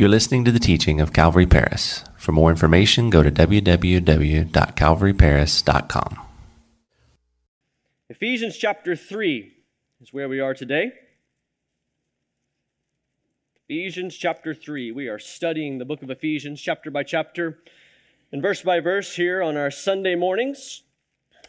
You're listening to the teaching of Calvary Paris. For more information, go to www.calvaryparis.com. Ephesians chapter 3 is where we are today. Ephesians chapter 3. We are studying the book of Ephesians chapter by chapter and verse by verse here on our Sunday mornings.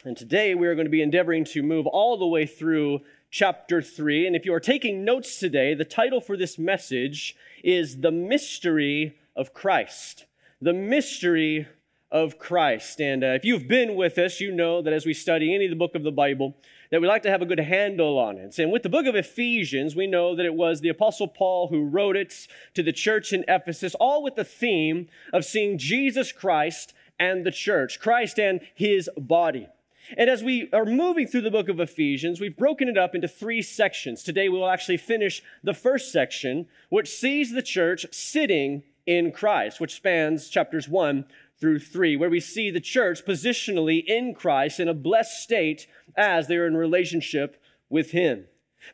And today we are going to be endeavoring to move all the way through chapter 3. And if you are taking notes today, the title for this message is The Mystery of Christ. The Mystery of Christ. And uh, if you've been with us, you know that as we study any of the book of the Bible, that we like to have a good handle on it. And with the book of Ephesians, we know that it was the Apostle Paul who wrote it to the church in Ephesus, all with the theme of seeing Jesus Christ and the church, Christ and his body. And as we are moving through the book of Ephesians, we've broken it up into three sections. Today we will actually finish the first section, which sees the church sitting in Christ, which spans chapters 1 through 3, where we see the church positionally in Christ in a blessed state as they are in relationship with Him.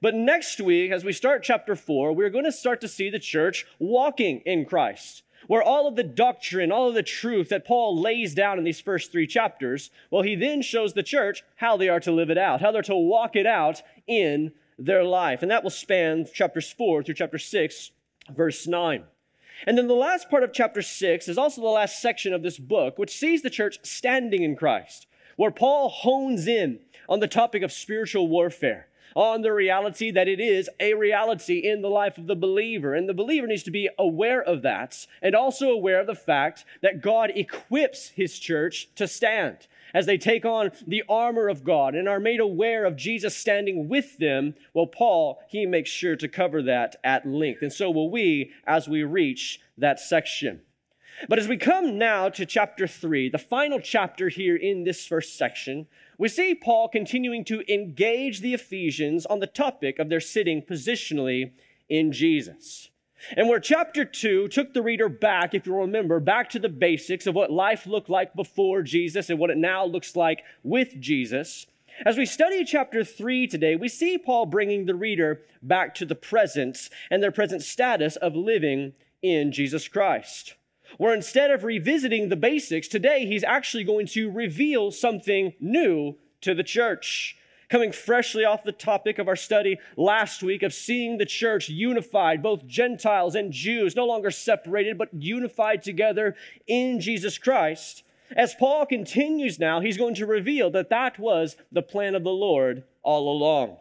But next week, as we start chapter 4, we're going to start to see the church walking in Christ where all of the doctrine, all of the truth that Paul lays down in these first three chapters, well, he then shows the church how they are to live it out, how they're to walk it out in their life. And that will span chapters 4 through chapter 6, verse 9. And then the last part of chapter 6 is also the last section of this book, which sees the church standing in Christ, where Paul hones in on the topic of spiritual warfare on the reality that it is a reality in the life of the believer. And the believer needs to be aware of that and also aware of the fact that God equips his church to stand as they take on the armor of God and are made aware of Jesus standing with them. Well, Paul, he makes sure to cover that at length. And so will we as we reach that section. But as we come now to chapter 3, the final chapter here in this first section, we see Paul continuing to engage the Ephesians on the topic of their sitting positionally in Jesus. And where chapter 2 took the reader back, if you remember, back to the basics of what life looked like before Jesus and what it now looks like with Jesus, as we study chapter 3 today, we see Paul bringing the reader back to the present and their present status of living in Jesus Christ where instead of revisiting the basics, today he's actually going to reveal something new to the church. Coming freshly off the topic of our study last week of seeing the church unified, both Gentiles and Jews, no longer separated, but unified together in Jesus Christ. As Paul continues now, he's going to reveal that that was the plan of the Lord all along.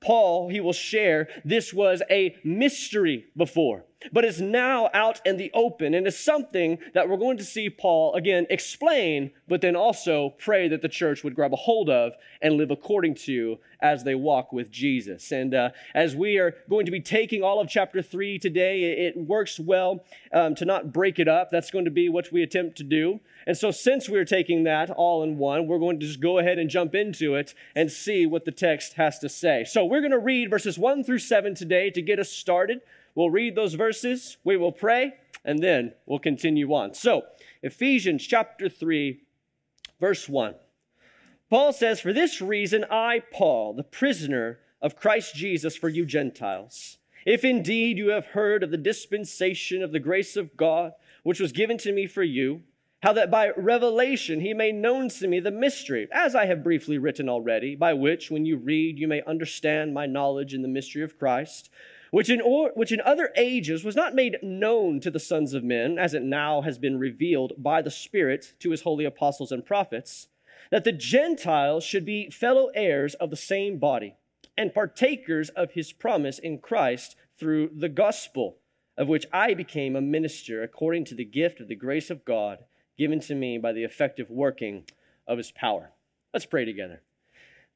Paul, he will share, this was a mystery before but is now out in the open and is something that we're going to see Paul again explain, but then also pray that the church would grab a hold of and live according to as they walk with Jesus. And uh, as we are going to be taking all of chapter three today, it, works well um, to not break it up. That's going to be what we attempt to do. And so, since we're taking that all in one, we're going to just go ahead and jump into it and see what the text has to say. So, we're going to read verses one through seven today to get us started. We'll read those verses, we will pray, and then we'll continue on. So, Ephesians chapter 3, verse 1. Paul says, For this reason, I, Paul, the prisoner of Christ Jesus for you Gentiles, if indeed you have heard of the dispensation of the grace of God, which was given to me for you, how that by revelation he made known to me the mystery, as I have briefly written already, by which, when you read, you may understand my knowledge in the mystery of Christ which in, or, which in other ages was not made known to the sons of men, as it now has been revealed by the Spirit to his holy apostles and prophets, that the Gentiles should be fellow heirs of the same body and partakers of his promise in Christ through the gospel, of which I became a minister according to the gift of the grace of God given to me by the effective working of his power. Let's pray together.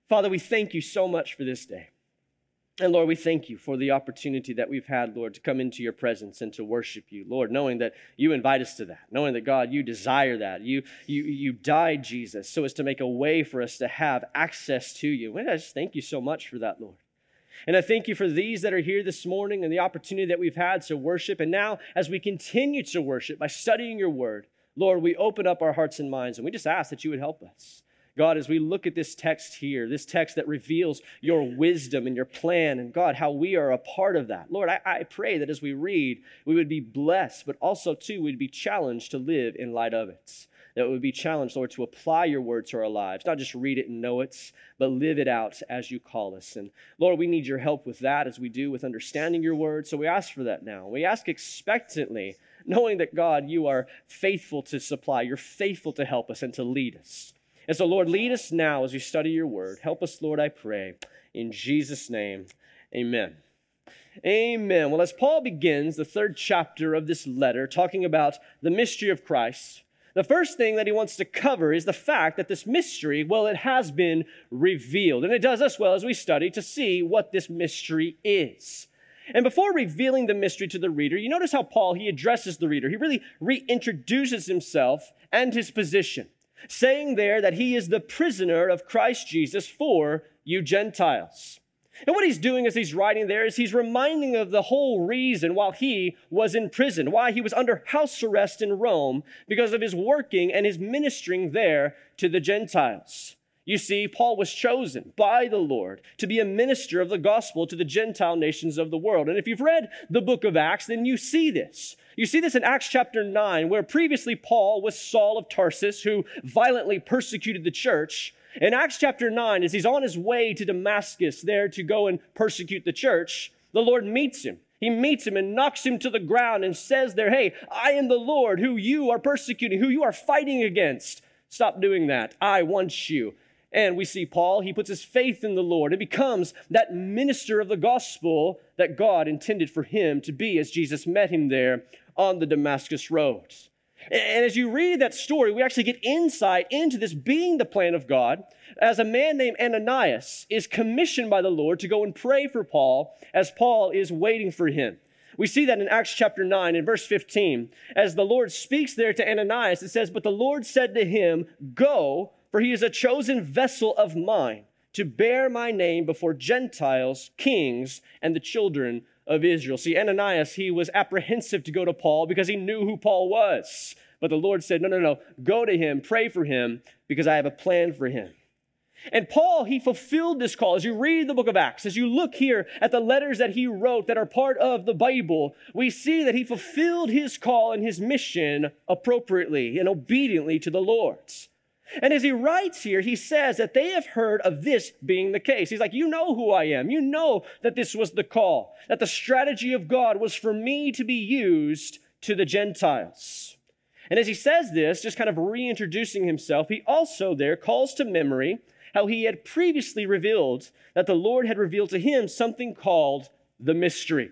Father, we thank you so much for this day. And Lord, we thank you for the opportunity that we've had, Lord, to come into your presence and to worship you, Lord, knowing that you invite us to that, knowing that God, you desire that. You, you, you died, Jesus, so as to make a way for us to have access to you. And I just thank you so much for that, Lord. And I thank you for these that are here this morning and the opportunity that we've had to worship. And now, as we continue to worship by studying your word, Lord, we open up our hearts and minds and we just ask that you would help us. God, as we look at this text here, this text that reveals your wisdom and your plan, and God, how we are a part of that. Lord, I, I pray that as we read, we would be blessed, but also, too, we'd be challenged to live in light of it. That we would be challenged, Lord, to apply your word to our lives, not just read it and know it, but live it out as you call us. And Lord, we need your help with that as we do with understanding your word. So we ask for that now. We ask expectantly, knowing that, God, you are faithful to supply, you're faithful to help us and to lead us. And so, Lord, lead us now as we study your word. Help us, Lord, I pray. In Jesus' name, amen. Amen. Well, as Paul begins the third chapter of this letter, talking about the mystery of Christ, the first thing that he wants to cover is the fact that this mystery, well, it has been revealed. And it does us well as we study to see what this mystery is. And before revealing the mystery to the reader, you notice how Paul, he addresses the reader. He really reintroduces himself and his position saying there that he is the prisoner of Christ Jesus for you Gentiles. And what he's doing as he's writing there is he's reminding of the whole reason while he was in prison, why he was under house arrest in Rome because of his working and his ministering there to the Gentiles. You see, Paul was chosen by the Lord to be a minister of the gospel to the Gentile nations of the world. And if you've read the book of Acts, then you see this. You see this in Acts chapter 9, where previously Paul was Saul of Tarsus, who violently persecuted the church. In Acts chapter 9, as he's on his way to Damascus there to go and persecute the church, the Lord meets him. He meets him and knocks him to the ground and says there, Hey, I am the Lord who you are persecuting, who you are fighting against. Stop doing that. I want you. And we see Paul, he puts his faith in the Lord and becomes that minister of the gospel that God intended for him to be as Jesus met him there on the Damascus road. And as you read that story, we actually get insight into this being the plan of God as a man named Ananias is commissioned by the Lord to go and pray for Paul as Paul is waiting for him. We see that in Acts chapter 9 in verse 15. As the Lord speaks there to Ananias, it says, But the Lord said to him, Go, for he is a chosen vessel of mine to bear my name before Gentiles, kings, and the children of Israel. See, Ananias, he was apprehensive to go to Paul because he knew who Paul was. But the Lord said, No, no, no, go to him, pray for him, because I have a plan for him. And Paul, he fulfilled this call. As you read the book of Acts, as you look here at the letters that he wrote that are part of the Bible, we see that he fulfilled his call and his mission appropriately and obediently to the Lord's. And as he writes here, he says that they have heard of this being the case. He's like, You know who I am. You know that this was the call, that the strategy of God was for me to be used to the Gentiles. And as he says this, just kind of reintroducing himself, he also there calls to memory how he had previously revealed that the Lord had revealed to him something called the mystery.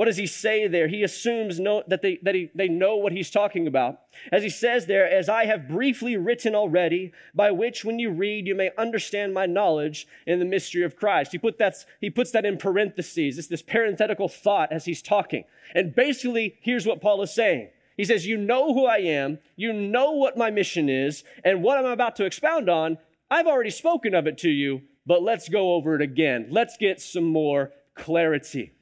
What does he say there? He assumes no, that, they, that he, they know what he's talking about. As he says there, as I have briefly written already, by which when you read, you may understand my knowledge in the mystery of Christ. He, put that, he puts that in parentheses. It's this parenthetical thought as he's talking. And basically, here's what Paul is saying. He says, You know who I am, you know what my mission is, and what I'm about to expound on, I've already spoken of it to you, but let's go over it again. Let's get some more clarity.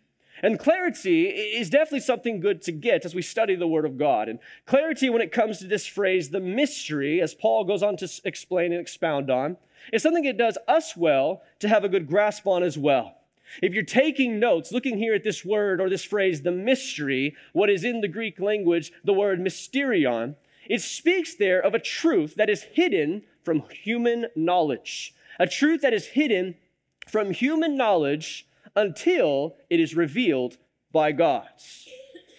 And clarity is definitely something good to get as we study the Word of God. And clarity, when it comes to this phrase, the mystery, as Paul goes on to explain and expound on, is something it does us well to have a good grasp on as well. If you're taking notes, looking here at this word or this phrase, the mystery, what is in the Greek language, the word mysterion, it speaks there of a truth that is hidden from human knowledge. A truth that is hidden from human knowledge until it is revealed by God.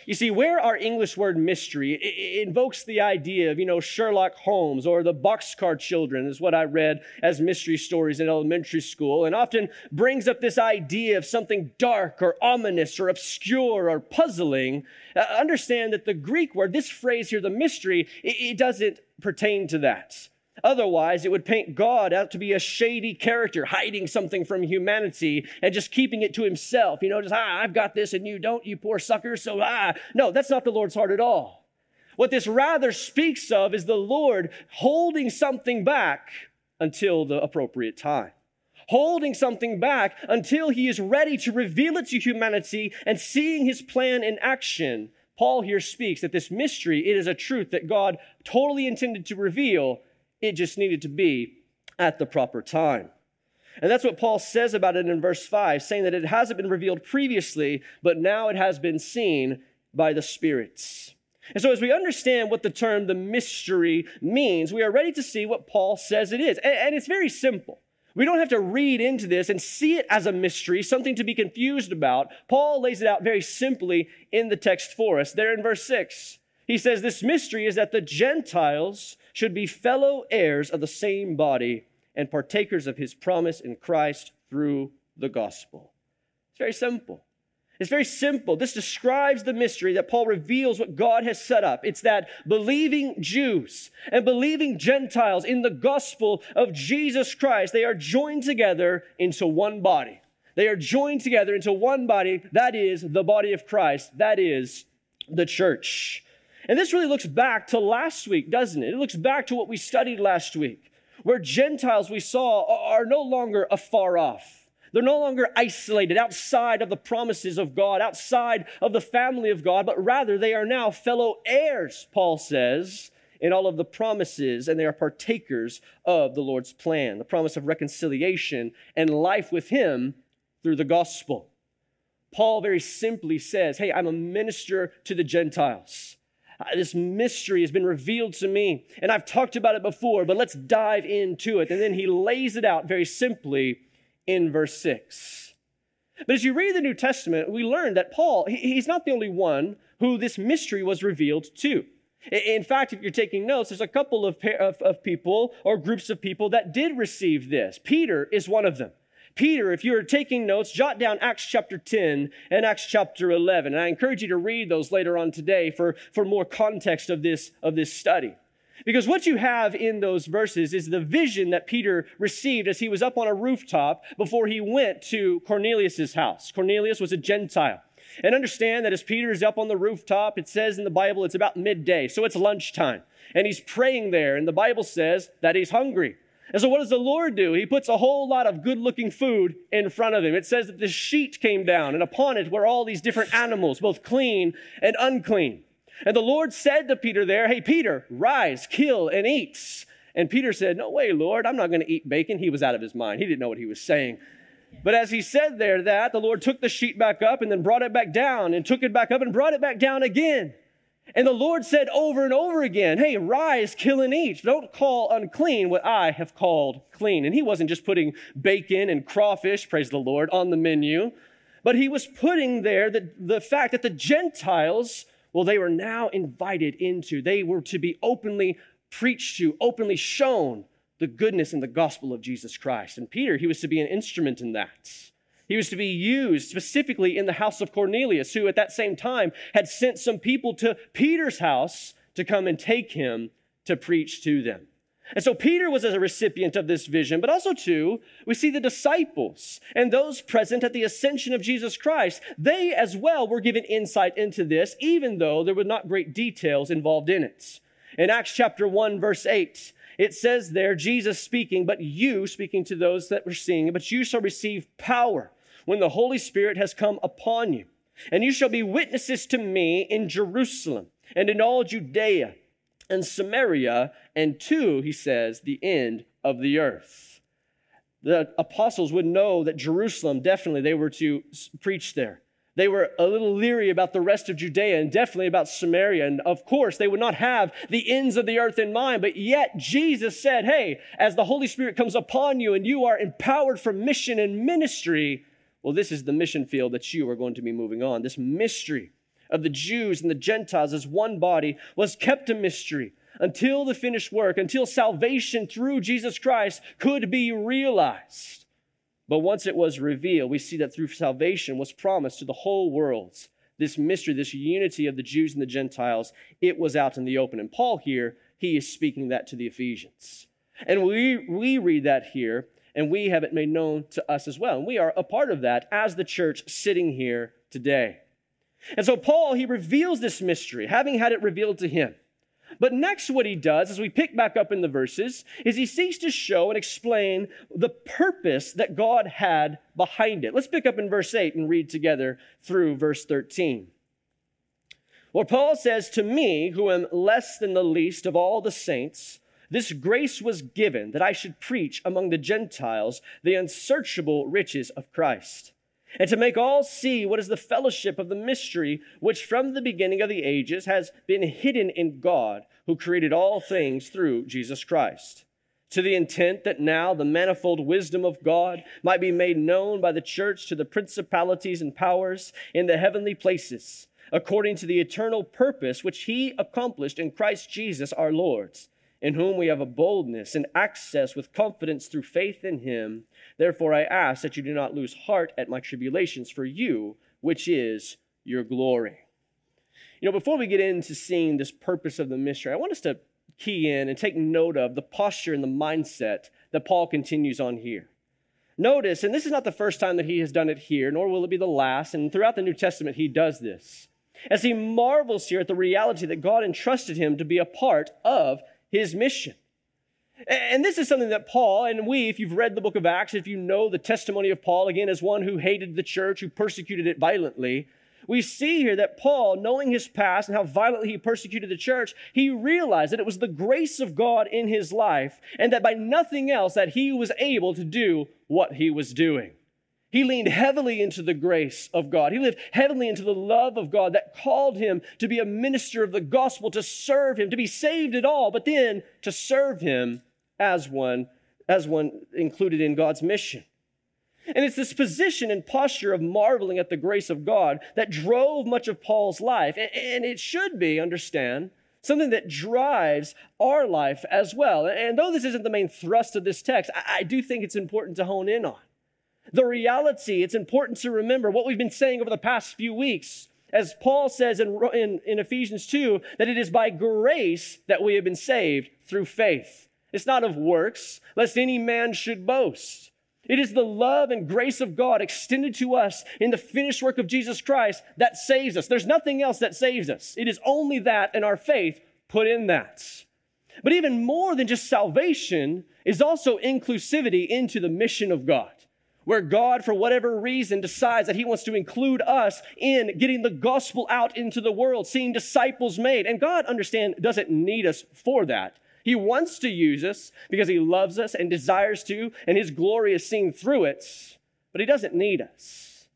You see, where our English word mystery invokes the idea of, you know, Sherlock Holmes or the Boxcar Children is what I read as mystery stories in elementary school, and often brings up this idea of something dark or ominous or obscure or puzzling. Uh, understand that the Greek word, this phrase here, the mystery, it, it doesn't pertain to that. Otherwise, it would paint God out to be a shady character, hiding something from humanity and just keeping it to himself. You know, just, ah, I've got this and you don't, you poor sucker. So, ah, no, that's not the Lord's heart at all. What this rather speaks of is the Lord holding something back until the appropriate time. Holding something back until he is ready to reveal it to humanity and seeing his plan in action. Paul here speaks that this mystery, it is a truth that God totally intended to reveal it just needed to be at the proper time. And that's what Paul says about it in verse 5, saying that it hasn't been revealed previously, but now it has been seen by the spirits. And so, as we understand what the term the mystery means, we are ready to see what Paul says it is. And, it's very simple. We don't have to read into this and see it as a mystery, something to be confused about. Paul lays it out very simply in the text for us. There in verse 6, he says, This mystery is that the Gentiles should be fellow heirs of the same body and partakers of his promise in Christ through the gospel. It's very simple. It's very simple. This describes the mystery that Paul reveals what God has set up. It's that believing Jews and believing Gentiles in the gospel of Jesus Christ, they are joined together into one body. They are joined together into one body. That is the body of Christ. That is the church. And this really looks back to last week, doesn't it? It looks back to what we studied last week, where Gentiles we saw are no longer afar off. They're no longer isolated outside of the promises of God, outside of the family of God, but rather they are now fellow heirs, Paul says, in all of the promises, and they are partakers of the Lord's plan, the promise of reconciliation and life with Him through the gospel. Paul very simply says, Hey, I'm a minister to the Gentiles. Uh, this mystery has been revealed to me, and I've talked about it before, but let's dive into it. And then he lays it out very simply in verse 6. But as you read the New Testament, we learn that Paul, he's not the only one who this mystery was revealed to. In fact, if you're taking notes, there's a couple of, of, of, people or groups of people that did receive this. Peter is one of them. Peter, if you're taking notes, jot down Acts chapter 10 and Acts chapter 11. And I encourage you to read those later on today for, for more context of this, of this study. Because what you have in those verses is the vision that Peter received as he was up on a rooftop before he went to Cornelius's house. Cornelius was a Gentile. And understand that as Peter is up on the rooftop, it says in the Bible it's about midday, so it's lunchtime. And he's praying there, and the Bible says that he's hungry. And so what does the Lord do? He puts a whole lot of good looking food in front of him. It says that the sheet came down, and upon it were all these different animals, both clean and unclean. And the Lord said to Peter there, Hey, Peter, rise, kill, and eat. And Peter said, No way, Lord, I'm not going to eat bacon. He was out of his mind. He didn't know what he was saying. But as he said there that, the Lord took the sheet back up and then brought it back down and took it back up and brought it back down again. And the Lord said over and over again, Hey, rise, kill, and eat. Don't call unclean what I have called clean. And he wasn't just putting bacon and crawfish, praise the Lord, on the menu, but he was putting there the, the fact that the Gentiles well, they were now invited into, they were to be openly preached to, openly shown the goodness and the gospel of Jesus Christ. And Peter, he was to be an instrument in that. He was to be used specifically in the house of Cornelius, who at that same time had sent some people to Peter's house to come and take him to preach to them. And so Peter was a recipient of this vision, but also too, we see the disciples and those present at the ascension of Jesus Christ. They as well were given insight into this, even though there were not great details involved in it. In Acts chapter 1, verse 8, it says there, Jesus speaking, but you, speaking to those that were seeing, but you shall receive power when the Holy Spirit has come upon you. And you shall be witnesses to me in Jerusalem and in all Judea and Samaria, and to, he says, the end of the earth. The apostles would know that Jerusalem, definitely, they were to preach there. They were a little leery about the rest of Judea and definitely about Samaria. And of course, they would not have the ends of the earth in mind. But yet, Jesus said, Hey, as the Holy Spirit comes upon you and you are empowered for mission and ministry, well, this is the mission field that you are going to be moving on. This mystery of the Jews and the Gentiles as one body was kept a mystery until the finished work, until salvation through Jesus Christ could be realized. But once it was revealed, we see that through salvation was promised to the whole world. This mystery, this unity of the Jews and the Gentiles, it was out in the open. And Paul here, he is speaking that to the Ephesians. And we, we read that here, and we have it made known to us as well. And we are a part of that as the church sitting here today. And so Paul, he reveals this mystery, having had it revealed to him. But next, what he does, as we pick back up in the verses, is he seeks to show and explain the purpose that God had behind it. Let's pick up in verse 8 and read together through verse 13. Where Paul says, To me, who am less than the least of all the saints, this grace was given that I should preach among the Gentiles the unsearchable riches of Christ, and to make all see what is the fellowship of the mystery which from the beginning of the ages has been hidden in God, who created all things through Jesus Christ to the intent that now the manifold wisdom of God might be made known by the church to the principalities and powers in the heavenly places, according to the eternal purpose which he accomplished in Christ Jesus our Lord, in whom we have a boldness and access with confidence through faith in him. Therefore I ask that you do not lose heart at my tribulations for you, which is your glory. You know, before we get into seeing this purpose of the mystery, I want us to key in and take note of the posture and the mindset that Paul continues on here. Notice, and this is not the first time that he has done it here, nor will it be the last, and throughout the New Testament he does this. As he marvels here at the reality that God entrusted him to be a part of his mission. And this is something that Paul and we, if you've read the book of Acts, if you know the testimony of Paul, again, as one who hated the church, who persecuted it violently, we see here that Paul, knowing his past and how violently he persecuted the church, he realized that it was the grace of God in his life and that by nothing else that he was able to do what he was doing. He leaned heavily into the grace of God. He lived heavily into the love of God that called him to be a minister of the gospel, to serve him, to be saved at all, but then to serve him as one, as one included in God's mission. And it's this position and posture of marveling at the grace of God that drove much of Paul's life. And it should be, understand, something that drives our life as well. And though this isn't the main thrust of this text, I do think it's important to hone in on. The reality, it's important to remember what we've been saying over the past few weeks. As Paul says in, in, in Ephesians 2, that it is by grace that we have been saved through faith. It's not of works, lest any man should boast. It is the love and grace of God extended to us in the finished work of Jesus Christ that saves us. There's nothing else that saves us. It is only that and our faith put in that. But even more than just salvation is also inclusivity into the mission of God. Where God, for whatever reason, decides that He wants to include us in getting the gospel out into the world, seeing disciples made. And God, understand, doesn't need us for that. He wants to use us because he loves us and desires to, and his glory is seen through it, but he doesn't need us.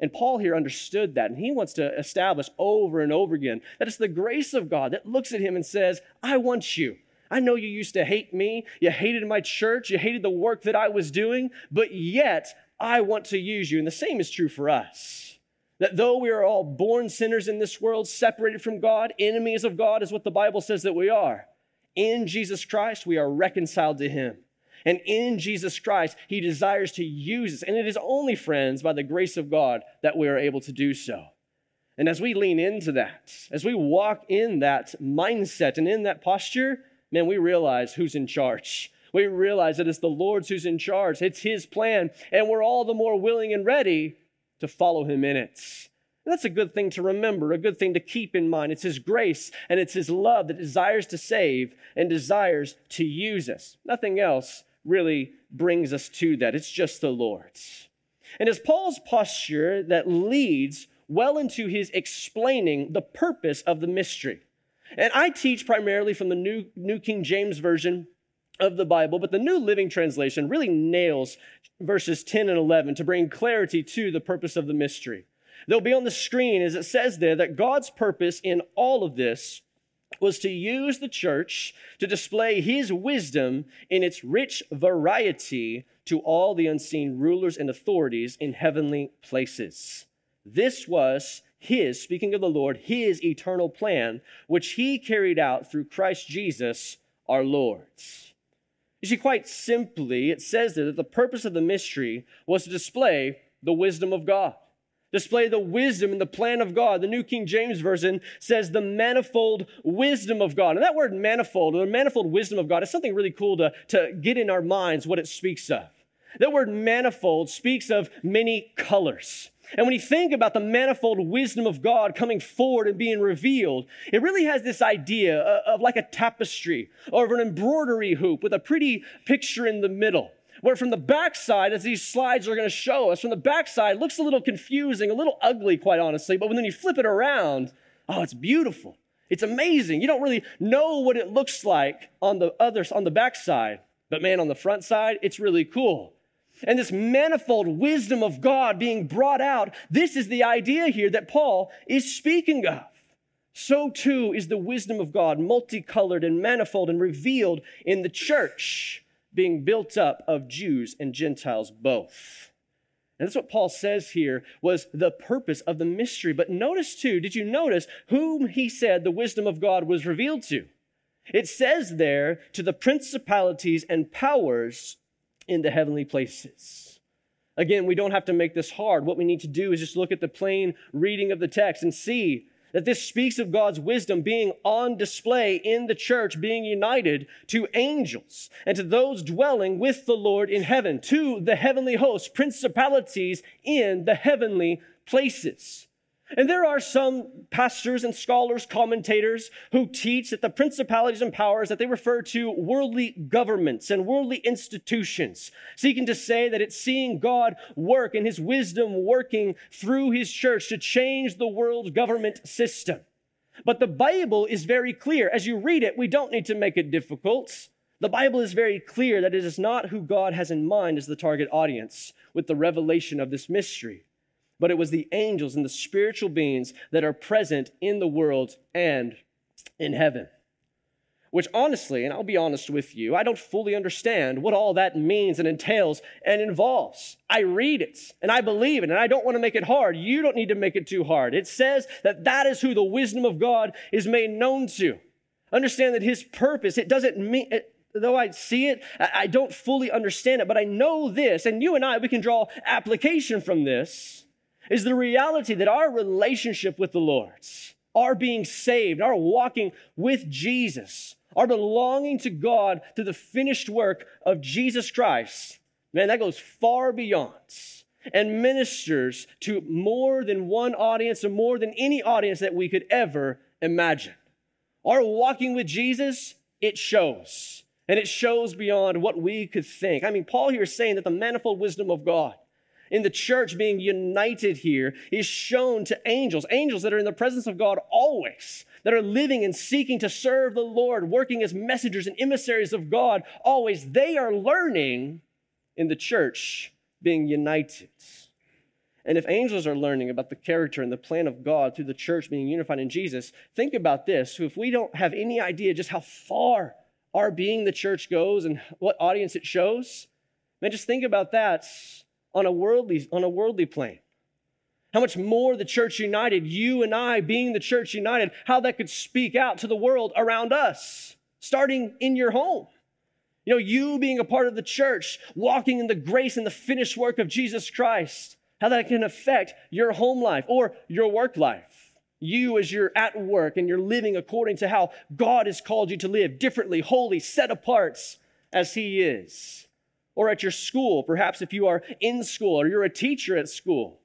And Paul here understood that, and he wants to establish over and over again that it's the grace of God that looks at him and says, I want you. I know you used to hate me. You hated my church. You hated the work that I was doing, but yet I want to use you. And the same is true for us. That though we are all born sinners in this world, separated from God, enemies of God is what the Bible says that we are. In Jesus Christ, we are reconciled to Him. And in Jesus Christ, He desires to use us. And it is only, friends, by the grace of God that we are able to do so. And as we lean into that, as we walk in that mindset and in that posture, man, we realize who's in charge. We realize that it's the Lord's who's in charge. It's His plan. And we're all the more willing and ready to follow Him in it. And that's a good thing to remember, a good thing to keep in mind. It's His grace and it's His love that desires to save and desires to use us. Nothing else really brings us to that. It's just the Lord's. And it's Paul's posture that leads well into his explaining the purpose of the mystery. And I teach primarily from the New, New King James Version of the Bible, but the New Living Translation really nails verses 10 and 11 to bring clarity to the purpose of the mystery. They'll be on the screen as it says there that God's purpose in all of this was to use the church to display his wisdom in its rich variety to all the unseen rulers and authorities in heavenly places. This was his, speaking of the Lord, his eternal plan, which he carried out through Christ Jesus our Lord. You see, quite simply, it says there that the purpose of the mystery was to display the wisdom of God display the wisdom and the plan of God. The New King James Version says the manifold wisdom of God. And that word manifold, or the manifold wisdom of God, is something really cool to, to get in our minds what it speaks of. That word manifold speaks of many colors. And when you think about the manifold wisdom of God coming forward and being revealed, it really has this idea of like a tapestry or of an embroidery hoop with a pretty picture in the middle where from the backside, as these slides are going to show us, from the backside looks a little confusing, a little ugly, quite honestly, but when then you flip it around, oh, it's beautiful. It's amazing. You don't really know what it looks like on the others on the backside, but man, on the front side, it's really cool. And this manifold wisdom of God being brought out, this is the idea here that Paul is speaking of. So too is the wisdom of God multicolored and manifold and revealed in the church, being built up of Jews and Gentiles both. And that's what Paul says here was the purpose of the mystery. But notice too, did you notice whom he said the wisdom of God was revealed to? It says there to the principalities and powers in the heavenly places. Again, we don't have to make this hard. What we need to do is just look at the plain reading of the text and see that this speaks of God's wisdom being on display in the church, being united to angels and to those dwelling with the Lord in heaven, to the heavenly hosts, principalities in the heavenly places. And there are some pastors and scholars, commentators who teach that the principalities and powers that they refer to worldly governments and worldly institutions, seeking to say that it's seeing God work and his wisdom working through his church to change the world government system. But the Bible is very clear. As you read it, we don't need to make it difficult. The Bible is very clear that it is not who God has in mind as the target audience with the revelation of this mystery but it was the angels and the spiritual beings that are present in the world and in heaven. Which, honestly, and I'll be honest with you, I don't fully understand what all that means and entails and involves. I read it and I believe it, and I don't want to make it hard. You don't need to make it too hard. It says that that is who the wisdom of God is made known to. Understand that His purpose, it doesn't mean, it, though I see it, I don't fully understand it, but I know this, and you and I, we can draw application from this is the reality that our relationship with the Lord, our being saved, our walking with Jesus, our belonging to God through the finished work of Jesus Christ, man, that goes far beyond and ministers to more than one audience or more than any audience that we could ever imagine. Our walking with Jesus, it shows. And it shows beyond what we could think. I mean, Paul here is saying that the manifold wisdom of God in the church being united here is shown to angels, angels that are in the presence of God always, that are living and seeking to serve the Lord, working as messengers and emissaries of God always. They are learning in the church being united. And if angels are learning about the character and the plan of God through the church being unified in Jesus, think about this. If we don't have any idea just how far our being the church goes and what audience it shows, man, just think about that on a worldly, on a worldly plane. How much more the church united, you and I being the church united, how that could speak out to the world around us, starting in your home. You know, you being a part of the church, walking in the grace and the finished work of Jesus Christ, how that can affect your home life or your work life. You, as you're at work and you're living according to how God has called you to live, differently, holy, set apart as He is or at your school, perhaps if you are in school or you're a teacher at school.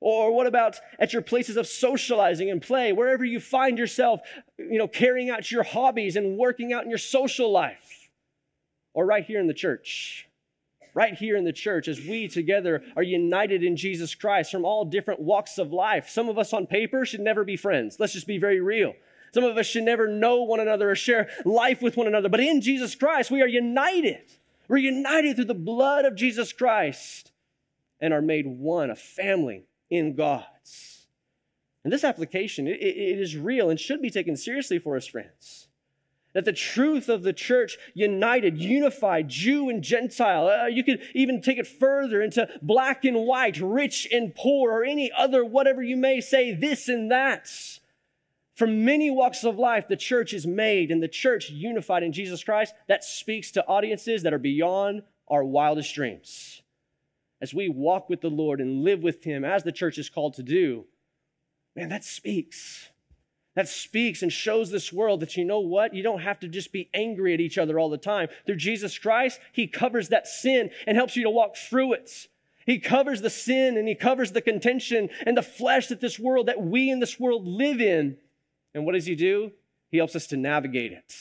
Or what about at your places of socializing and play, wherever you find yourself, you know, carrying out your hobbies and working out in your social life? Or right here in the church. Right here in the church, as we together are united in Jesus Christ from all different walks of life. Some of us on paper should never be friends. Let's just be very real. Some of us should never know one another or share life with one another. But in Jesus Christ, we are united. We're united through the blood of Jesus Christ and are made one, a family in God's. And this application, it, it is real and should be taken seriously for us, friends. That the truth of the church, united, unified, Jew and Gentile, uh, you could even take it further into black and white, rich and poor, or any other, whatever you may say, this and that. From many walks of life, the church is made and the church unified in Jesus Christ. That speaks to audiences that are beyond our wildest dreams. As we walk with the Lord and live with Him as the church is called to do, man, that speaks. That speaks and shows this world that you know what? You don't have to just be angry at each other all the time. Through Jesus Christ, He covers that sin and helps you to walk through it. He covers the sin and He covers the contention and the flesh that this world, that we in this world live in. And what does he do? He helps us to navigate it,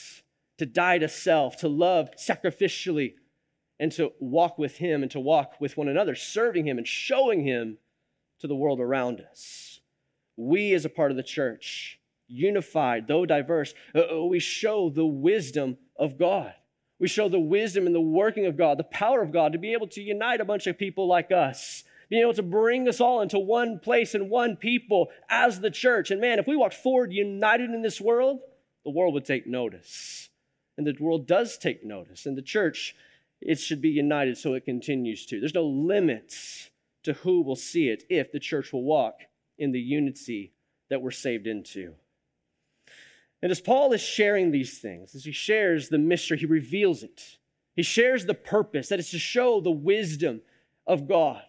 to die to self, to love sacrificially, and to walk with him and to walk with one another, serving him and showing him to the world around us. We, as a part of the church, unified, though diverse, uh, uh, we show the wisdom of God. We show the wisdom and the working of God, the power of God to be able to unite a bunch of people like us, being able to bring us all into one place and one people as the church. And man, if we walked forward united in this world, the world would take notice. And the world does take notice. And the church, it should be united so it continues to. There's no limits to who will see it if the church will walk in the unity that we're saved into. And as Paul is sharing these things, as he shares the mystery, he reveals it. He shares the purpose, that is to show the wisdom of God.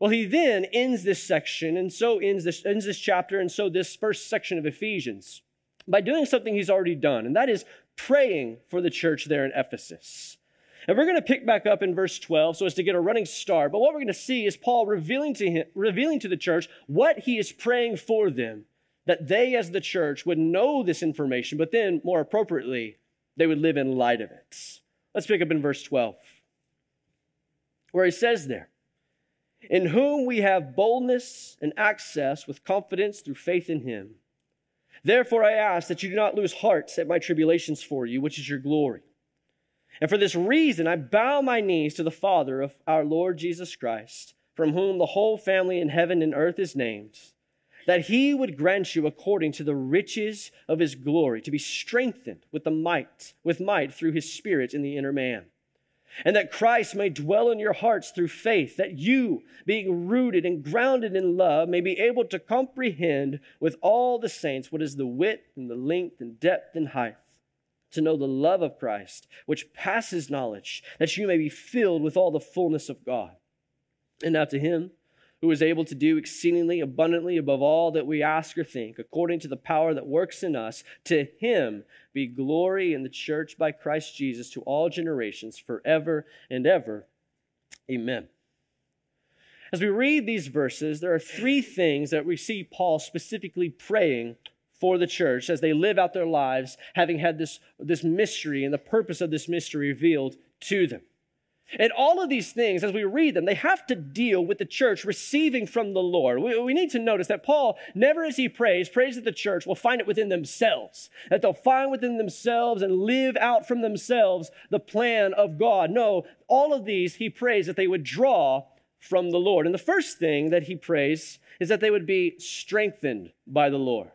Well, he then ends this section, and so ends this, ends this chapter, and so this first section of Ephesians by doing something he's already done, and that is praying for the church there in Ephesus. And we're going to pick back up in verse 12 so as to get a running start. But what we're going to see is Paul revealing to him, revealing to the church what he is praying for them, that they as the church would know this information, but then more appropriately, they would live in light of it. Let's pick up in verse 12, where he says there, in whom we have boldness and access with confidence through faith in him. Therefore, I ask that you do not lose heart at my tribulations for you, which is your glory. And for this reason, I bow my knees to the Father of our Lord Jesus Christ, from whom the whole family in heaven and earth is named, that he would grant you according to the riches of his glory to be strengthened with the might, with might through his spirit in the inner man and that Christ may dwell in your hearts through faith, that you, being rooted and grounded in love, may be able to comprehend with all the saints what is the width and the length and depth and height, to know the love of Christ, which passes knowledge, that you may be filled with all the fullness of God. And now to him, who is able to do exceedingly abundantly above all that we ask or think, according to the power that works in us. To him be glory in the church by Christ Jesus to all generations, forever and ever. Amen. As we read these verses, there are three things that we see Paul specifically praying for the church as they live out their lives, having had this, this mystery and the purpose of this mystery revealed to them. And all of these things, as we read them, they have to deal with the church receiving from the Lord. We, we, need to notice that Paul, never as he prays, prays that the church will find it within themselves, that they'll find within themselves and live out from themselves the plan of God. No, all of these he prays that they would draw from the Lord. And the first thing that he prays is that they would be strengthened by the Lord.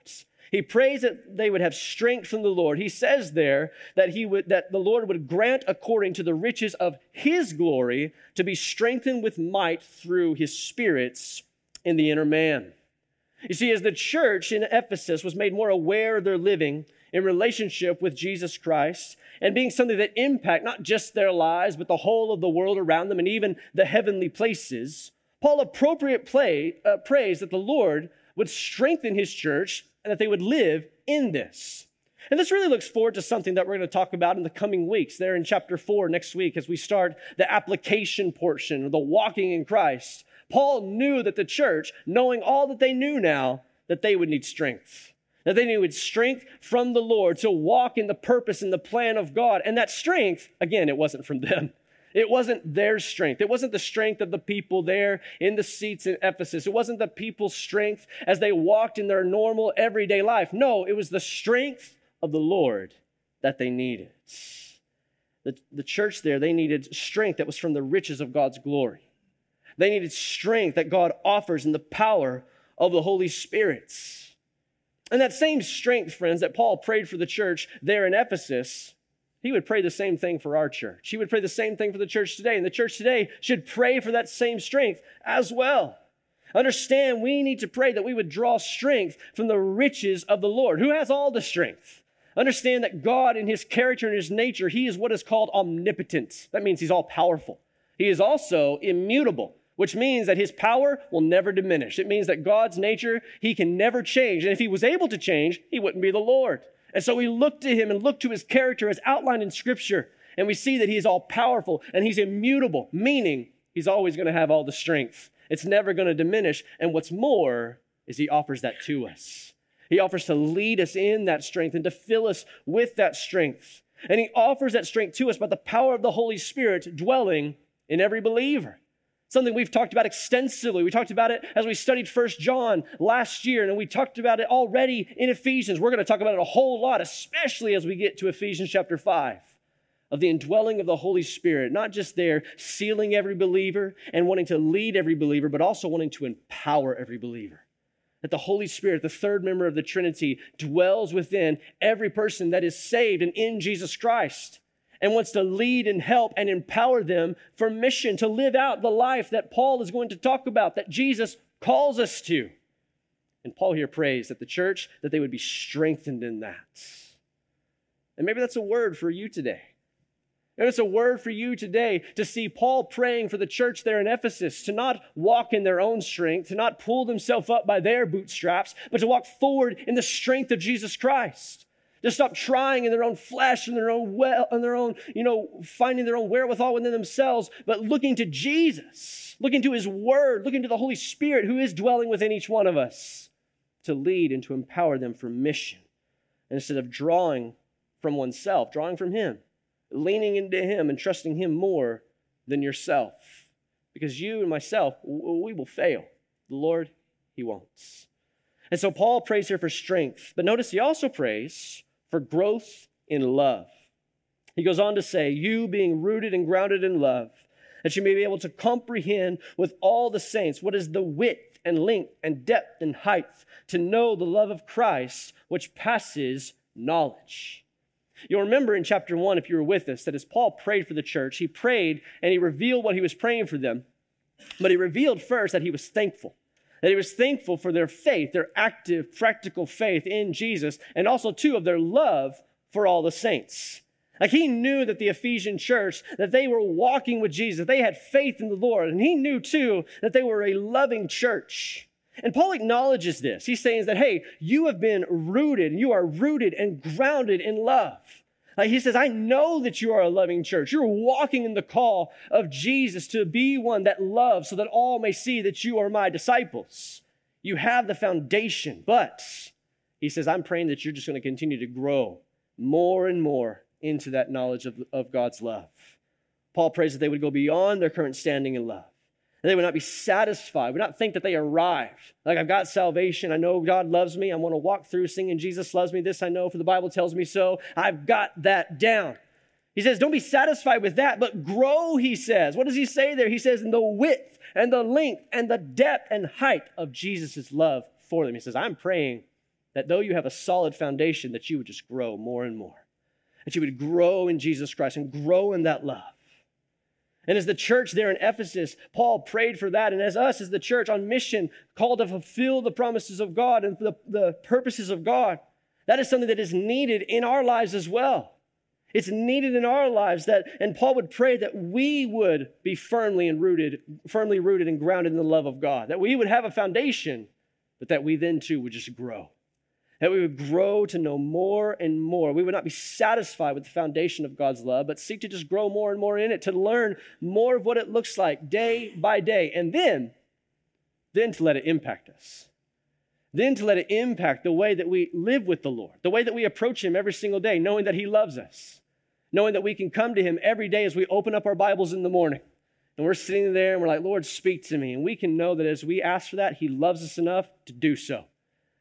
He prays that they would have strength from the Lord. He says there that he would that the Lord would grant according to the riches of his glory to be strengthened with might through his spirits in the inner man. You see, as the church in Ephesus was made more aware of their living in relationship with Jesus Christ and being something that impact not just their lives, but the whole of the world around them and even the heavenly places, Paul appropriate play, uh, prays that the Lord would strengthen his church and that they would live in this. And this really looks forward to something that we're going to talk about in the coming weeks, there in chapter four next week, as we start the application portion, of the walking in Christ. Paul knew that the church, knowing all that they knew now, that they would need strength. That they needed strength from the Lord to walk in the purpose and the plan of God. And that strength, again, it wasn't from them. It wasn't their strength. It wasn't the strength of the people there in the seats in Ephesus. It wasn't the people's strength as they walked in their normal everyday life. No, it was the strength of the Lord that they needed. The, the church there, they needed strength that was from the riches of God's glory. They needed strength that God offers in the power of the Holy Spirit. And that same strength, friends, that Paul prayed for the church there in Ephesus he would pray the same thing for our church. He would pray the same thing for the church today. And the church today should pray for that same strength as well. Understand, we need to pray that we would draw strength from the riches of the Lord, who has all the strength. Understand that God, in his character and his nature, he is what is called omnipotent. That means he's all powerful. He is also immutable, which means that his power will never diminish. It means that God's nature, he can never change. And if he was able to change, he wouldn't be the Lord. And so we look to him and look to his character as outlined in scripture. And we see that he is all powerful and he's immutable, meaning he's always going to have all the strength. It's never going to diminish. And what's more is he offers that to us. He offers to lead us in that strength and to fill us with that strength. And he offers that strength to us by the power of the Holy Spirit dwelling in every believer. Something we've talked about extensively. We talked about it as we studied First John last year, and we talked about it already in Ephesians. We're going to talk about it a whole lot, especially as we get to Ephesians chapter 5 of the indwelling of the Holy Spirit, not just there sealing every believer and wanting to lead every believer, but also wanting to empower every believer. That the Holy Spirit, the third member of the Trinity, dwells within every person that is saved and in Jesus Christ and wants to lead and help and empower them for mission to live out the life that Paul is going to talk about, that Jesus calls us to. And Paul here prays that the church, that they would be strengthened in that. And maybe that's a word for you today. And it's a word for you today to see Paul praying for the church there in Ephesus to not walk in their own strength, to not pull themselves up by their bootstraps, but to walk forward in the strength of Jesus Christ to stop trying in their own flesh and their own well and their own, you know, finding their own wherewithal within themselves, but looking to Jesus, looking to his word, looking to the Holy Spirit who is dwelling within each one of us to lead and to empower them for mission. Instead of drawing from oneself, drawing from him, leaning into him and trusting him more than yourself. Because you and myself, we will fail. The Lord, he won't. And so Paul prays here for strength. But notice he also prays for growth in love. He goes on to say, You being rooted and grounded in love, that you may be able to comprehend with all the saints what is the width and length and depth and height, to know the love of Christ, which passes knowledge. You'll remember in chapter one, if you were with us, that as Paul prayed for the church, he prayed and he revealed what he was praying for them. But he revealed first that he was thankful that he was thankful for their faith, their active, practical faith in Jesus, and also, too, of their love for all the saints. Like he knew that the Ephesian church, that they were walking with Jesus, they had faith in the Lord, and he knew too that they were a loving church. And Paul acknowledges this. He's saying that, hey, you have been rooted, you are rooted and grounded in love. Like he says, I know that you are a loving church. You're walking in the call of Jesus to be one that loves so that all may see that you are my disciples. You have the foundation, but he says, I'm praying that you're just going to continue to grow more and more into that knowledge of, of God's love. Paul prays that they would go beyond their current standing in love they would not be satisfied, would not think that they arrived. Like, I've got salvation. I know God loves me. I want to walk through singing, Jesus loves me. This I know, for the Bible tells me so. I've got that down. He says, don't be satisfied with that, but grow, he says. What does he say there? He says, in the width and the length and the depth and height of Jesus' love for them. He says, I'm praying that though you have a solid foundation, that you would just grow more and more. That you would grow in Jesus Christ and grow in that love. And as the church there in Ephesus, Paul prayed for that. And as us, as the church on mission, called to fulfill the promises of God and the, the purposes of God, that is something that is needed in our lives as well. It's needed in our lives that, and Paul would pray that we would be firmly and rooted, firmly rooted and grounded in the love of God, that we would have a foundation, but that we then too would just grow that we would grow to know more and more. We would not be satisfied with the foundation of God's love, but seek to just grow more and more in it, to learn more of what it looks like day by day, and then, then to let it impact us. Then to let it impact the way that we live with the Lord, the way that we approach Him every single day, knowing that He loves us, knowing that we can come to Him every day as we open up our Bibles in the morning. And we're sitting there and we're like, Lord, speak to me. And we can know that as we ask for that, He loves us enough to do so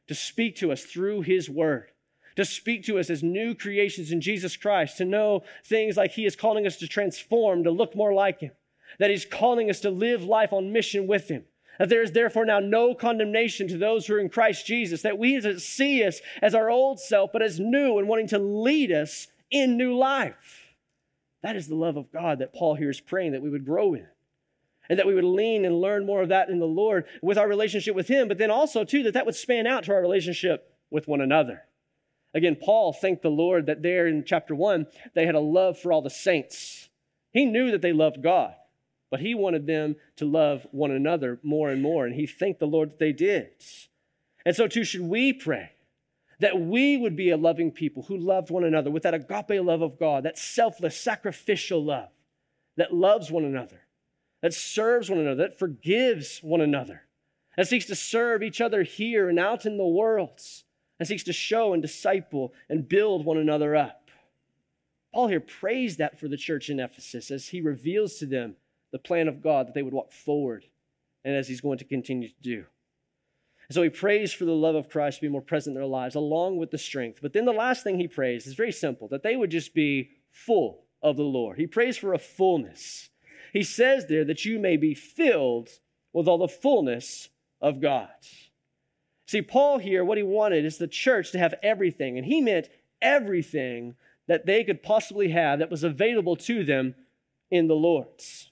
to speak to us through His Word, to speak to us as new creations in Jesus Christ, to know things like He is calling us to transform, to look more like Him, that He's calling us to live life on mission with Him. That there is therefore now no condemnation to those who are in Christ Jesus, that we see us as our old self, but as new and wanting to lead us in new life. That is the love of God that Paul here is praying that we would grow in and that we would lean and learn more of that in the Lord with our relationship with Him, but then also, too, that that would span out to our relationship with one another. Again, Paul thanked the Lord that there in chapter one, they had a love for all the saints. He knew that they loved God, but he wanted them to love one another more and more, and he thanked the Lord that they did. And so, too, should we pray that we would be a loving people who loved one another with that agape love of God, that selfless, sacrificial love that loves one another that serves one another, that forgives one another, that seeks to serve each other here and out in the world, and seeks to show and disciple and build one another up. Paul here prays that for the church in Ephesus as he reveals to them the plan of God, that they would walk forward, and as He's going to continue to do. And so he prays for the love of Christ to be more present in their lives, along with the strength. But then the last thing he prays is very simple that they would just be full of the Lord. He prays for a fullness. He says there that you may be filled with all the fullness of God. See, Paul here, what he wanted is the church to have everything, and he meant everything that they could possibly have that was available to them in the Lord's.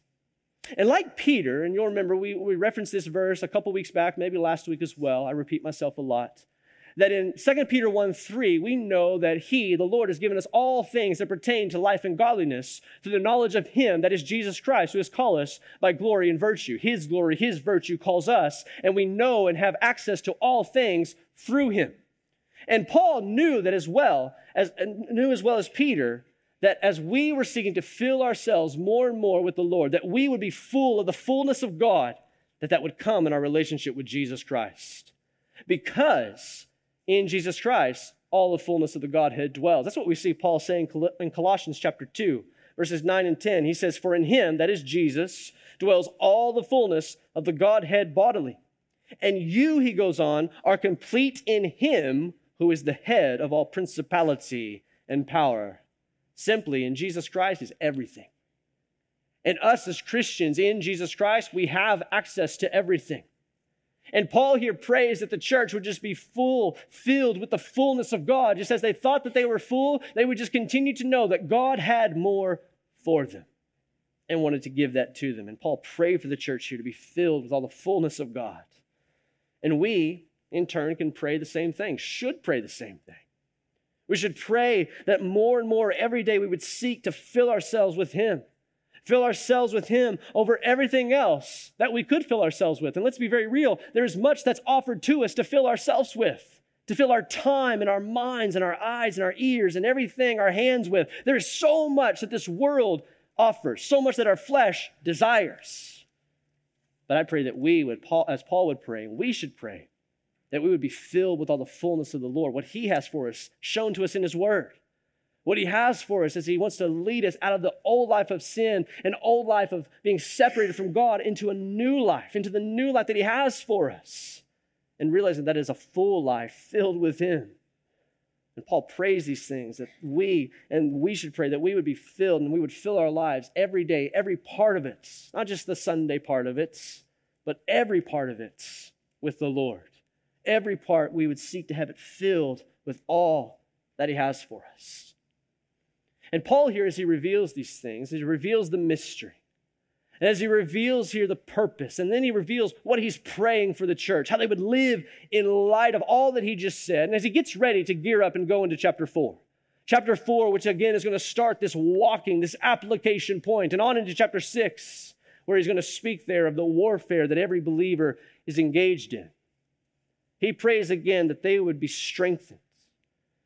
And like Peter, and you'll remember we, we referenced this verse a couple weeks back, maybe last week as well. I repeat myself a lot. That in 2 Peter 1 3, we know that He, the Lord, has given us all things that pertain to life and godliness through the knowledge of Him, that is Jesus Christ, who has called us by glory and virtue. His glory, His virtue calls us, and we know and have access to all things through Him. And Paul knew that as well as knew as well as Peter that as we were seeking to fill ourselves more and more with the Lord, that we would be full of the fullness of God, that that would come in our relationship with Jesus Christ. Because in Jesus Christ, all the fullness of the Godhead dwells. That's what we see Paul saying in Colossians chapter 2, verses 9 and 10. He says, For in him, that is Jesus, dwells all the fullness of the Godhead bodily. And you, he goes on, are complete in him who is the head of all principality and power. Simply, in Jesus Christ is everything. And us as Christians in Jesus Christ, we have access to everything. And Paul here prays that the church would just be full, filled with the fullness of God. Just as they thought that they were full, they would just continue to know that God had more for them and wanted to give that to them. And Paul prayed for the church here to be filled with all the fullness of God. And we, in turn, can pray the same thing, should pray the same thing. We should pray that more and more every day we would seek to fill ourselves with Him fill ourselves with Him over everything else that we could fill ourselves with. And let's be very real there's much that's offered to us to fill ourselves with, to fill our time and our minds and our eyes and our ears and everything, our hands with. There's so much that this world offers, so much that our flesh desires. But I pray that we would, as Paul would pray, we should pray that we would be filled with all the fullness of the Lord, what He has for us, shown to us in His Word. What he has for us is he wants to lead us out of the old life of sin, an old life of being separated from God, into a new life, into the new life that he has for us. And realizing that is a full life filled with him. And Paul prays these things that we, and we should pray that we would be filled and we would fill our lives every day, every part of it, not just the Sunday part of it, but every part of it with the Lord. Every part we would seek to have it filled with all that he has for us. And Paul here, as he reveals these things, he reveals the mystery. And as he reveals here the purpose, and then he reveals what he's praying for the church, how they would live in light of all that he just said. And as he gets ready to gear up and go into chapter four, chapter four, which again is going to start this walking, this application point, and on into chapter six, where he's going to speak there of the warfare that every believer is engaged in. He prays again that they would be strengthened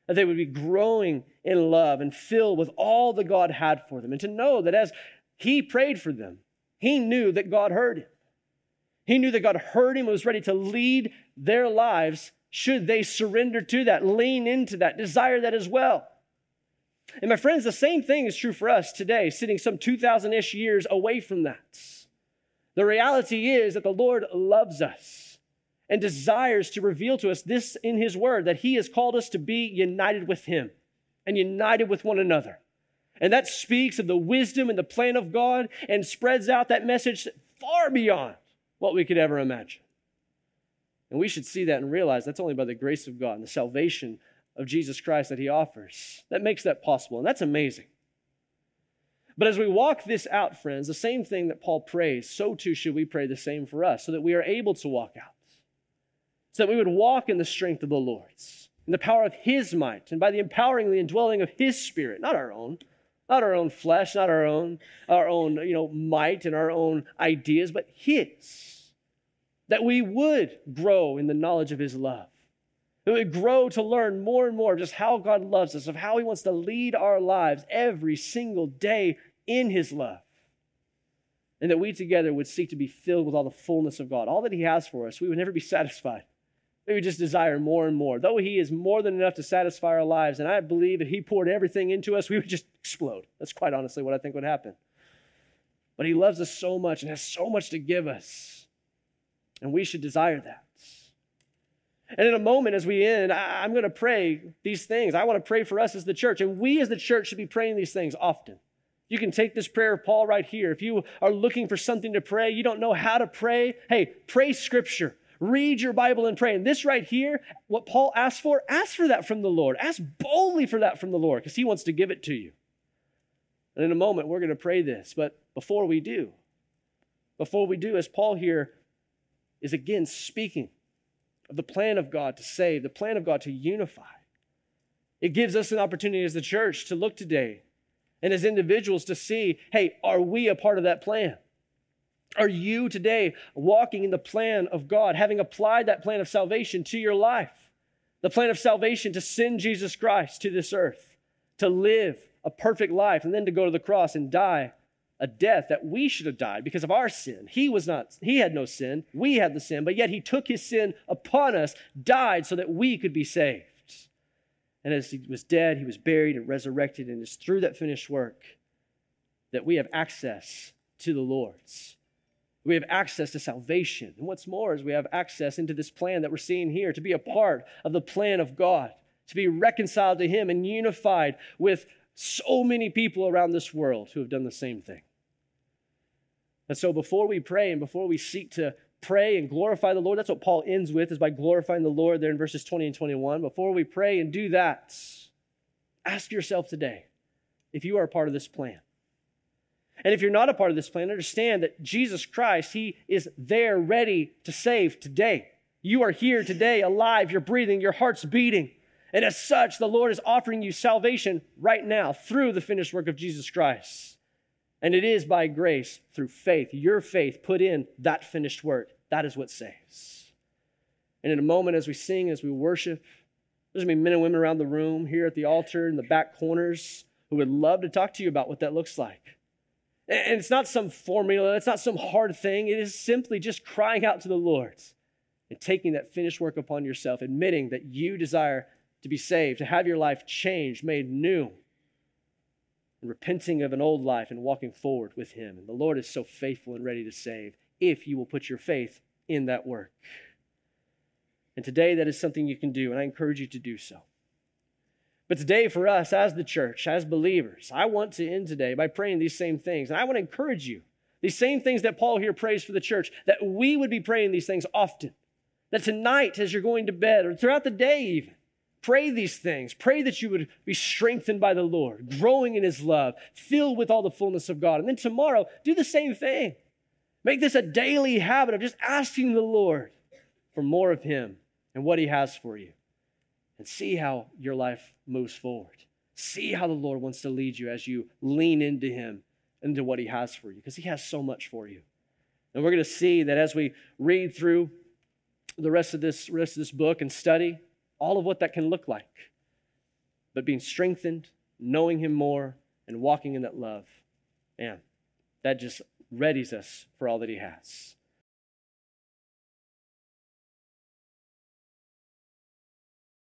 that they would be growing in love and filled with all that God had for them, and to know that as he prayed for them, he knew that God heard him. He knew that God heard him and was ready to lead their lives should they surrender to that, lean into that, desire that as well. And my friends, the same thing is true for us today, sitting some 2,000 ish years away from that. The reality is that the Lord loves us and desires to reveal to us this in His Word that He has called us to be united with Him and united with one another. And that speaks of the wisdom and the plan of God and spreads out that message far beyond what we could ever imagine. And we should see that and realize that's only by the grace of God and the salvation of Jesus Christ that He offers that makes that possible. And that's amazing. But as we walk this out, friends, the same thing that Paul prays, so too should we pray the same for us, so that we are able to walk out so that we would walk in the strength of the Lord's, in the power of His might, and by the empowering the indwelling of His Spirit, not our own, not our own flesh, not our own, our own, you know, might and our own ideas, but His. That we would grow in the knowledge of His love. That we would grow to learn more and more just how God loves us, of how He wants to lead our lives every single day in His love. And that we together would seek to be filled with all the fullness of God, all that He has for us. We would never be satisfied. We would just desire more and more. Though He is more than enough to satisfy our lives, and I believe if He poured everything into us, we would just explode. That's quite honestly what I think would happen. But he loves us so much and has so much to give us. And we should desire that. And in a moment, as we end, I, am going to pray these things. I want to pray for us as the church. And we as the church should be praying these things often. You can take this prayer of Paul right here. If you are looking for something to pray, you don't know how to pray, hey, pray scripture. Read your Bible and pray. And this right here, what Paul asked for, ask for that from the Lord. Ask boldly for that from the Lord because he wants to give it to you. And in a moment, we're going to pray this. But before we do, before we do, as Paul here is again speaking of the plan of God to save, the plan of God to unify, it gives us an opportunity as the church to look today and as individuals to see hey, are we a part of that plan? Are you today walking in the plan of God, having applied that plan of salvation to your life? The plan of salvation to send Jesus Christ to this earth, to live a perfect life, and then to go to the cross and die a death that we should have died because of our sin. He was not, he had no sin. We had the sin, but yet he took his sin upon us, died so that we could be saved. And as he was dead, he was buried and resurrected, and it's through that finished work that we have access to the Lord's. We have access to salvation. And what's more is we have access into this plan that we're seeing here to be a part of the plan of God, to be reconciled to Him and unified with so many people around this world who have done the same thing. And so before we pray and before we seek to pray and glorify the Lord, that's what Paul ends with, is by glorifying the Lord there in verses 20 and 21. Before we pray and do that, ask yourself today if you are a part of this plan. And if you're not a part of this plan, understand that Jesus Christ, He is there ready to save today. You are here today, alive, you're breathing, your heart's beating. And as such, the Lord is offering you salvation right now through the finished work of Jesus Christ. And it is by grace through faith, your faith put in that finished work. That is what saves. And in a moment, as we sing, as we worship, there's to be men and women around the room, here at the altar, in the back corners, who would love to talk to you about what that looks like. And it's not some formula, it's not some hard thing. It is simply just crying out to the Lord and taking that finished work upon yourself, admitting that you desire to be saved, to have your life changed, made new, and repenting of an old life and walking forward with Him. And the Lord is so faithful and ready to save if you will put your faith in that work. And today, that is something you can do, and I encourage you to do so. But today, for us as the church, as believers, I want to end today by praying these same things. And I want to encourage you, these same things that Paul here prays for the church, that we would be praying these things often. That tonight, as you're going to bed, or throughout the day even, pray these things. Pray that you would be strengthened by the Lord, growing in his love, filled with all the fullness of God. And then tomorrow, do the same thing. Make this a daily habit of just asking the Lord for more of him and what he has for you and see how your life moves forward. See how the Lord wants to lead you as you lean into Him, into what He has for you, because He has so much for you. And we're going to see that as we read through the rest of this rest of this book and study all of what that can look like. But being strengthened, knowing Him more, and walking in that love, man, that just readies us for all that He has.